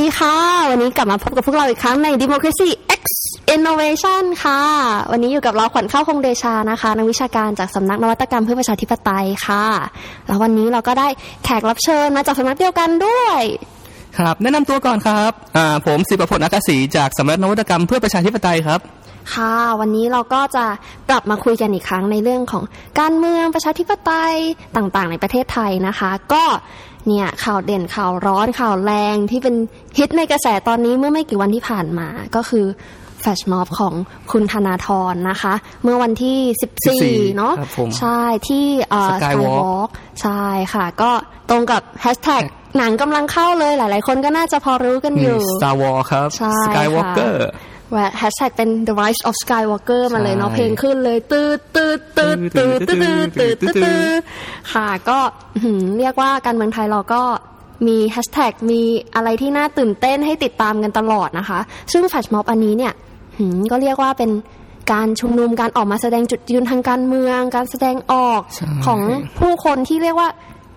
ดีค่ะ วันนี้กลับมาพบกับพวกเราอีกครั้งใน Democracy X Innovation ค่ะ วันนี้อยู่กับเราขวัญเข้าคงเดชานะคะนักวิชาการจากสำนักนวัตกรรมเพื่อประชาธิปไตยค่ะ แล้ววันนี้เราก็ได้แขกรับเชิญมาจากสำนักเดียวกันด้วย ครับ แนะนำตัวก่อนครับ อ่า ผมสิบประพลอากาศรีจากสำนักนวัตกรรมเพื่อประชาธิปไตยครับ ค่ะ วันนี้เราก็จะกลับมาคุยกันอีกครั้งในเรื่องของการเมืองประชาธิปไตยต่างๆ ในประเทศไทยนะคะ ก็เนี่ยข่าวเด่นข่าวร้อนข่าวแรงที่เป็นฮิตในกระแสตอนนี้เมื่อไม่กี่วันที่ผ่านมาก็คือแฟชม็อบของคุณธนาธรนะคะ เมื่อวันที่ 14 เนาะครับผมใช่ที่เอ่อ Skywalk Skywalk ใช่ค่ะ ก็ตรงกับแฮชแท็กหนังกำลังเข้าเลยหลาย ๆ คนก็น่าจะพอรู้กันอยู่ Star Wars ครับใว่าแฮชแท็กเป็น the rise of skywalker มาเลยเนาะเพลงขึ้นเลยตืดตืดตืดตืดตืดตืดตืดค่ะก็เรียกว่าการเมืองไทยเราก็มีแฮชแท็กมีอะไรที่น่าตื่นเต้นให้ติดตามกันตลอดนะคะ ซึ่งแฟชม็อบอันนี้เนี่ยก็เรียกว่าเป็นการชุมนุมการออกมาแสดงจุดยืนทางการเมือง การแสดงออกของผู้คนที่เรียกว่า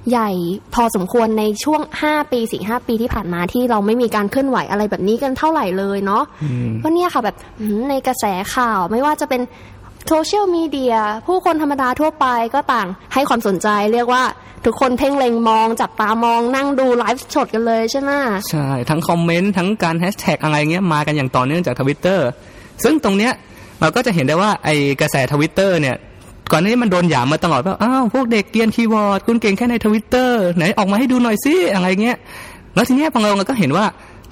ใหญ่พอสมควรในช่วง5ปี4-5ปีที่ผ่านมาที่เราไม่มีการเคลื่อนไหวอะไรแบบนี้กันเท่าไหร่เลยเนาะอืมก็เนี่ยค่ะแบบอืมในกระแสข่าวไม่ว่าจะเป็นโซเชียลมีเดียผู้คนธรรมดาทั่วไปก็ต่างให้ความสนใจเรียกว่าทุกคนเพ่งเล็งมอง จับตามองนั่งดูไลฟ์สดกันเลยใช่ไหมใช่ ทั้ง comment ทั้งการแฮชแท็กอะไรเงี้ยมากันอย่างต่อเนื่องจากทวิตเตอร์ซึ่งตรงเนี้ยเราก็จะเห็นได้ว่าไอ้กระแสทวิตเตอร์เนี่ย ก่อนหน้านี้มันโดนหยามมาตลอดว่าอ้าวพวกเด็กเกรียนคีย์บอร์ดคุณเก่งแค่ในทวิตเตอร์ไหนออกมาให้ดูหน่อยสิอะไรเงี้ย แล้วทีเนี้ยพอเราก็เห็นว่า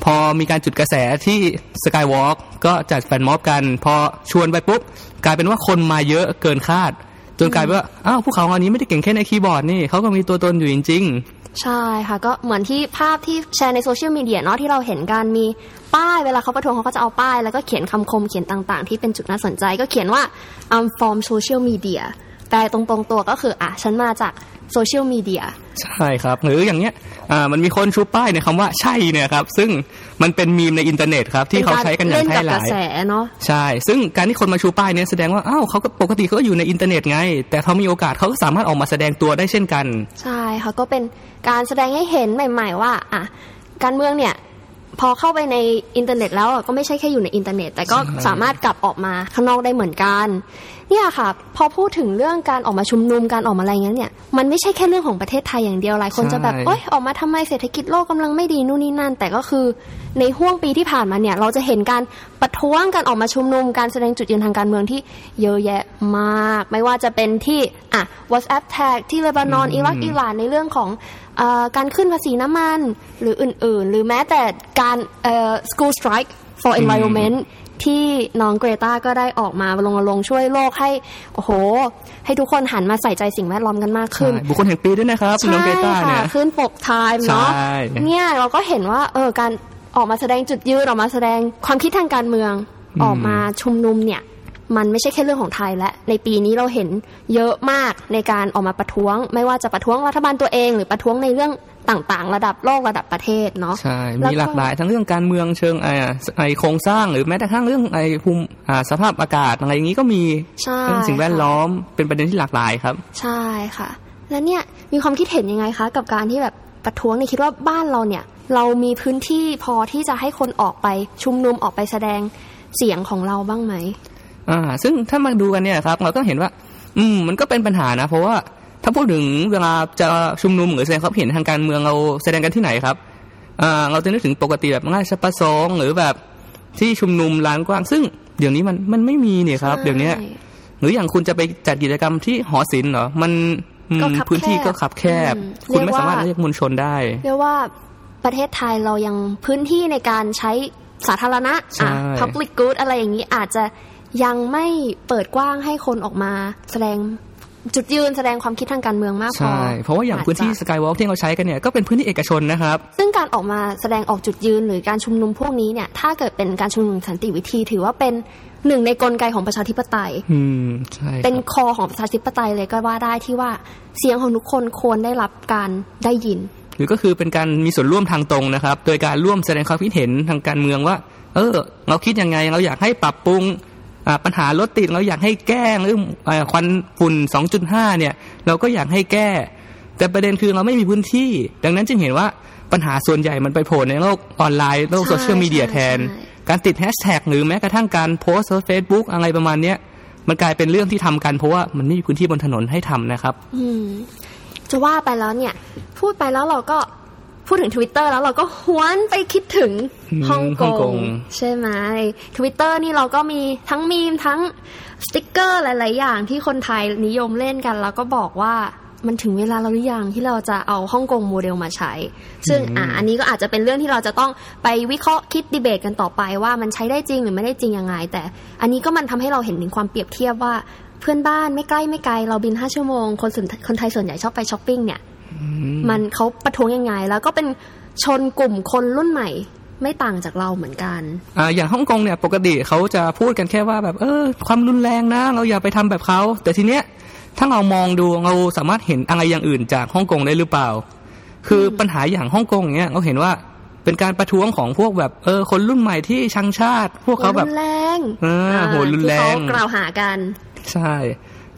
พอมีการจุดกระแสที่สกายวอล์กก็จัดแฟนม็อบกัน พอชวนไปปุ๊บ กลายเป็นว่าคนมาเยอะเกินคาด จนกลายเป็นว่าอ้าวพวกเขาอันนี้ไม่ได้เก่งแค่ในคีย์บอร์ดนี่เขาก็มีตัวตนอยู่จริง ใช่ค่ะก็เหมือนที่ภาพที่แชร์ในโซเชียลมีเดียเนาะที่เราเห็นกันมีป้ายเวลาเขาประท้วงเขาก็จะเอาป้าย แล้วก็เขียนคำคมเขียนต่างๆ ที่เป็นจุดน่าสนใจก็เขียนว่า I'm from social media แปลตรงๆตัวก็คืออะฉันมาจากโซเชียลมีเดียใช่ครับ หรืออย่างเนี้ยอ่ามันมีคนชูป้ายในคำว่าใช่เนี่ยครับ ซึ่งมันเป็นมีมในอินเทอร์เน็ตครับ ที่เขาใช้กันอย่างแพร่หเล่นกับกลาระยแสเนาะใช่ ซึ่งการที่คนมาชูป้ายเนี่ยแสดงว่าอ้าวเขาก็ปกติเขาก็อยู่ในอินเทอร์เน็ตไง แต่เขามีโอกาสเขาก็สามารถออกมาแสดงตัวได้เช่นกัน ใช่ค่ะก็เป็นการแสดงให้เห็นใหม่ ๆ ว่าอะการเมืองเนี่ยพอเข้าไปในอินเทอร์เน็ตแล้วอะก็ไม่ใช่แค่อยู่ในอินเทอร์เน็ต แต่ก็ใช่สามารถกลับออกมาข้างนอกได้เหมือนกัน เนี่ยค่ะ พอพูดถึงเรื่องการออกมาชุมนุมการออกมาอะไรเงี้ยเนี่ยมันไม่ใช่แค่เรื่องของประเทศไทยอย่างเดียวหลายคนจะแบบโอ๊ยออกมาทำไมเศรษฐกิจโลกกำลังไม่ดีนู่นนี่นั่น แต่ก็คือในห่วงปีที่ผ่านมาเนี่ย เราจะเห็นการประท้วงการออกมาชุมนุมการแสดงจุดยืนทางการเมืองที่เยอะแยะมาก ไม่ว่าจะเป็นที่อะ WhatsApp tag ที่เลบานอนอืมอิรักอิหร่านในเรื่องของเออการขึ้นภาษีน้ำมันหรืออื่นๆ หรือแม้แต่การเอ่อ school strike for environment ที่น้องเกรตาก็ได้ออกมาลงลงค์ช่วยโลกให้โอ้โห ให้ทุกคนหันมาใส่ใจสิ่งแวดล้อมกันมากขึ้นใช่บุคคลแห่งปีด้วยนะครับคุณน้องเกต้าใช่เนี่ค่ะยขึ้นปกไทม์เนาะใช่เนี่ยเราก็เห็นว่าเออการออกมาแสดงจุดยืนออกมาแสดงความคิดทางการเมืองอืมออกมาชุมนุมเนี่ยมันไม่ใช่แค่เรื่องของไทยและ ในปีนี้เราเห็นเยอะมากในการออกมาประท้วง ไม่ว่าจะประท้วงรัฐบาลตัวเอง หรือประท้วงในเรื่อง ต่างๆ ระดับโลกระดับประเทศเนาะใช่แล้วมีก็หลากหลายทั้งเรื่องการเมืองเชิงไอ้อะไอโครงสร้างหรือแม้แต่กระทั่งเรื่องไอภูมิอ่าสภาพอากาศอะไรอย่างนี้ก็มีใช่เรื่องสิ่งแวดล้อมเป็นประเด็นที่หลากหลายครับ ใช่ค่ะ แล้วเนี่ยมีความคิดเห็นยังไงคะ กับการที่แบบประท้วงเนี่ยคิดว่าบ้านเราเนี่ย เรามีพื้นที่พอที่จะให้คนออกไปชุมนุมออกไปแสดงเสียงของเราบ้างไหมอ่า ซึ่งถ้ามาดูกันเนี่ยครับ เราก็เห็นว่า อืม มันก็เป็นปัญหานะ เพราะว่า ถ้าพูดถึงเวลาจะชุมนุมหรือแสดงความเห็นทางการเมืองเราแสดงกันที่ไหนครับอ่าเราจะนึกถึงปกติแบบราชประสงค์หรือแบบที่ชุมนุมลานกว้าง ซึ่งเดี๋ยวนี้มันมันไม่มีเนี่ยครับใช่เดี๋ยวเนี้ยหรืออย่างคุณจะไปจัดกิจกรรมที่หอศิลป์เหรอมันอืมก็คับพื้นที่แคบก็ขับแคบอืมคุณไม่เรียกว่าสามารถเรียกมวลชนได้เรียกว่าประเทศไทยเรายังพื้นที่ในการใช้สาธารณะใช่อะ public good อะไรอย่างนี้อาจจะยังไม่เปิดกว้างให้คนออกมาแสดง จุดยืนแสดงความคิดทางการเมืองมากพอใช่เพราะว่าอย่างพื้นที่สกายวอล์กที่เราใช้กันเนี่ยก็เป็นพื้นที่เอกชนนะครับ ซึ่งการออกมาแสดงออกจุดยืนหรือการชุมนุมพวกนี้เนี่ย ถ้าเกิดเป็นการชุมนุมสันติวิธีถือว่าเป็นหนึ่งในกลไกของประชาธิปไตยอืมใช่ครับเป็นคอของประชาธิปไตยเลยก็ว่าได้ที่ว่าเสียงของทุกคนควรได้รับการได้ยิน หรือก็คือเป็นการมีส่วนร่วมทางตรงนะครับ โดยการร่วมแสดงความคิดเห็นทางการเมืองว่า เออ เราคิดยังไงเราอยากให้ปรับปรุงอ่า ปัญหารถติดเราอยากให้แก้เรื่องอ่าควันฝุ่น 2.5 เนี่ย เราก็อยากให้แก้ แต่ประเด็นคือเราไม่มีพื้นที่ ดังนั้นจึงเห็นว่าปัญหาส่วนใหญ่มันไปโผล่ในโลกออนไลน์โลกใช้โซเชียลมีเดียใช้แทนใช้การติดแฮชแท็กหรือแม้กระทั่งการโพสต์เฟซบุ๊กอะไรประมาณเนี้ยมันกลายเป็นเรื่องที่ทำกันเพราะว่ามันไม่มีพื้นที่บนถนนให้ทำนะครับ อืมจะว่าไปแล้วเนี่ย พูดไปแล้วเราก็ พูดถึง Twitter แล้วเราก็หวนไปคิดถึงอืมฮ่องกง ฮ่องกงใช่ไหมทวิตเตอร์นี่เราก็มีทั้งมีมทั้งสติกเกอร์หลาย ๆ อย่างที่คนไทยนิยมเล่นกัน แล้วก็บอกว่ามันถึงเวลาเราหรือยังที่เราจะเอาฮ่องกงโมเดลมาใช้ ซึ่งอะอันนี้ก็อาจจะเป็นเรื่องที่เราจะต้องไปวิเคราะห์คิดดีเบตกันต่อไปว่ามันใช้ได้จริงหรือไม่ได้จริงยังไง แต่อันนี้ก็มันทำให้เราเห็นถึงความเปรียบเทียบว่าเพื่อนบ้านไม่ใกล้ไม่ไกลเราบินห้าชั่วโมงคนส่วนคนไทยส่วนใหญ่ชอบไปช้อปปิ้งเนี่ย มันเขาประท้วงยังไง แล้วก็เป็นชนกลุ่มคนรุ่นใหม่ ไม่ต่างจากเราเหมือนกันอ่าอย่างฮ่องกงเนี่ย ปกติเขาจะพูดกันแค่ว่าแบบ เออ ความรุนแรงนะ เราอย่าไปทำแบบเขา แต่ทีเนี้ยถ้าเรามองดูเราสามารถเห็นอะไรอย่างอื่นจากฮ่องกงได้หรือเปล่า คือปัญหาอย่างฮ่องกงเนี้ยเราเห็นว่าเป็นการประท้วงของพวกแบบเออคนรุ่นใหม่ที่ชังชาติ พวกเขาแบบรุนแรงเออโหรุนแรงที่เขากล่าวหากัน ใช่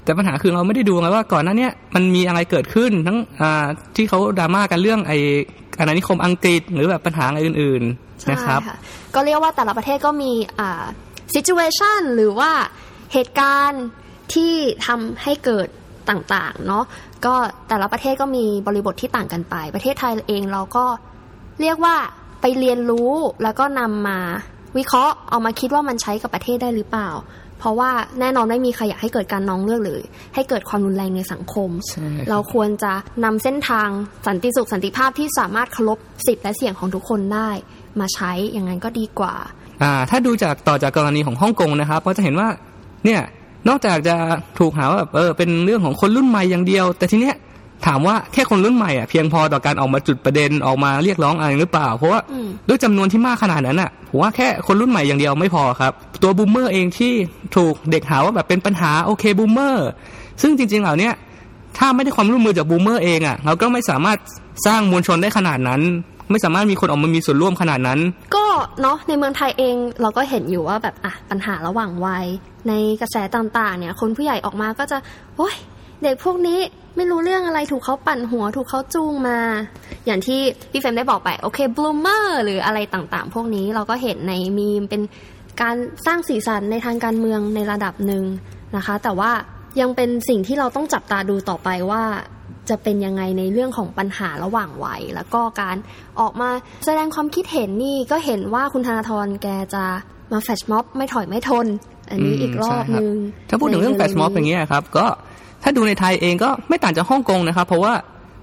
แต่ปัญหาคือเราไม่ได้ดูไงว่าก่อนหน้าเนี้ยมันมีอะไรเกิดขึ้นทั้งที่เขาดราม่ากันเรื่องไออาณานิคมอังกฤษหรือแบบปัญหาอะไรอื่นๆนะครับก็เรียกว่าแต่ละประเทศก็มีอ่า situation หรือว่าเหตุการณ์ที่ทำให้เกิดต่างๆเนาะก็แต่ละประเทศก็มีบริบทที่ต่างกันไป ประเทศไทยเองเราก็เรียกว่าไปเรียนรู้แล้วก็นำมาวิเคราะห์เอามาคิดว่ามันใช้กับประเทศได้หรือเปล่า เพราะว่าแน่นอนไม่มีใครอยากให้เกิดการนองเลือกหรือ ให้เกิดความรุนแรงในสังคม เราควรจะนำเส้นทางสันติสุขสันติภาพที่สามารถเคารพสิทธิและเสียงของทุกคนได้ มาใช้อย่างนั้นก็ดีกว่าอ่าถ้าดูจากต่อจากกรณีของฮ่องกงนะครับ ก็จะเห็นว่าเนี่ยนอกจากจะถูกหาว่าแบบเออเป็นเรื่องของคนรุ่นใหม่อย่างเดียว แต่ทีเนี้ย ถามว่าแค่คนรุ่นใหม่อะเพียงพอต่อการออกมาจุดประเด็นออกมาเรียกร้องอะไรหรือเปล่า เพราะว่าอืมด้วยจำนวนที่มากขนาดนั้นอะผมว่าแค่คนรุ่นใหม่อย่างเดียวไม่พอครับ ตัว boomer เองที่ถูกเด็กหาว่าแบบเป็นปัญหา OK boomer ซึ่งจริง ๆ แล้วเนี้ยถ้าไม่ได้ความร่วมมือจาก boomer เองอะเราก็ไม่สามารถสร้างมวลชนได้ขนาดนั้น ไม่สามารถมีคนออกมามีส่วนร่วมขนาดนั้น ก็เนาะในเมืองไทยเองเราก็เห็นอยู่ว่าแบบอะปัญหาระหว่างวัยในกระแสต่างๆ เนี่ย คนผู้ใหญ่ออกมาก็จะโอ้ย เด็กพวกนี้ไม่รู้เรื่องอะไรถูกเขาปั่นหัวถูกเขาจูงมา อย่างที่พี่เฟรมได้บอกไป OK boomer หรืออะไรต่างๆ พวกนี้เราก็เห็นในมีมเป็นการสร้างสีสันในทางการเมืองในระดับหนึ่งนะคะ แต่ว่ายังเป็นสิ่งที่เราต้องจับตาดูต่อไปว่าจะเป็นยังไงในเรื่องของปัญหาระหว่างวัยแล้วก็การออกมาแสดงความคิดเห็นนี่ก็เห็นว่าคุณธนาธรแกจะมาแฟชม็อบไม่ถอยไม่ทน อันนี้อีกรอบนึงถ้าพูดถึงเรื่องแฟชม็อบอย่างเงี้ยครับ ก็ ถ้าดูในไทยเองก็ไม่ต่างจากฮ่องกงนะครับ เพราะว่า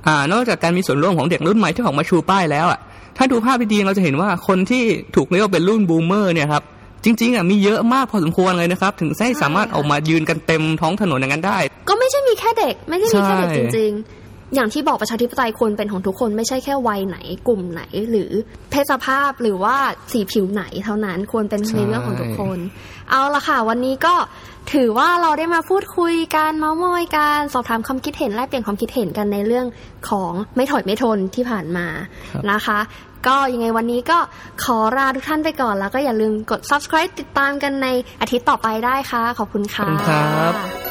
อ่านอกจากการมีส่วนร่วมของเด็กรุ่นใหม่ที่ออกมาชูป้ายแล้วอะถ้าดูภาพดีๆเราจะเห็นว่าคนที่ถูกเรียกว่าเป็นรุ่น boomer เนี่ยครับจริงๆอะมีเยอะมากพอสมควรเลยนะครับ ถึงให้สามารถออกมายืนกันเต็มท้องถนนอย่างนั้นได้ ก็ไม่ใช่มีแค่เด็ก ไม่ใช่มีแค่เด็กจริงๆ อย่างที่บอกประชาธิปไตยควรเป็นของทุกคนไม่ใช่แค่วัยไหนกลุ่มไหน หรือเพศสภาพหรือว่าสีผิวไหนเท่านั้นควรเป็นในเรื่องของทุกคน เอาละค่ะ วันนี้ก็ถือว่าเราได้มาพูดคุยกันเมาส์มอยกันสอบถามความคิดเห็นแลกเปลี่ยนความคิดเห็นกันในเรื่องของไม่ถอยไม่ทนที่ผ่านมาครับนะคะ ก็ยังไงวันนี้ก็ขอลาทุกท่านไปก่อนแล้วก็อย่าลืมกด subscribe ติดตามกันในอาทิตย์ต่อไปได้ค่ะ ขอบคุณขอบค่ะคุณครับ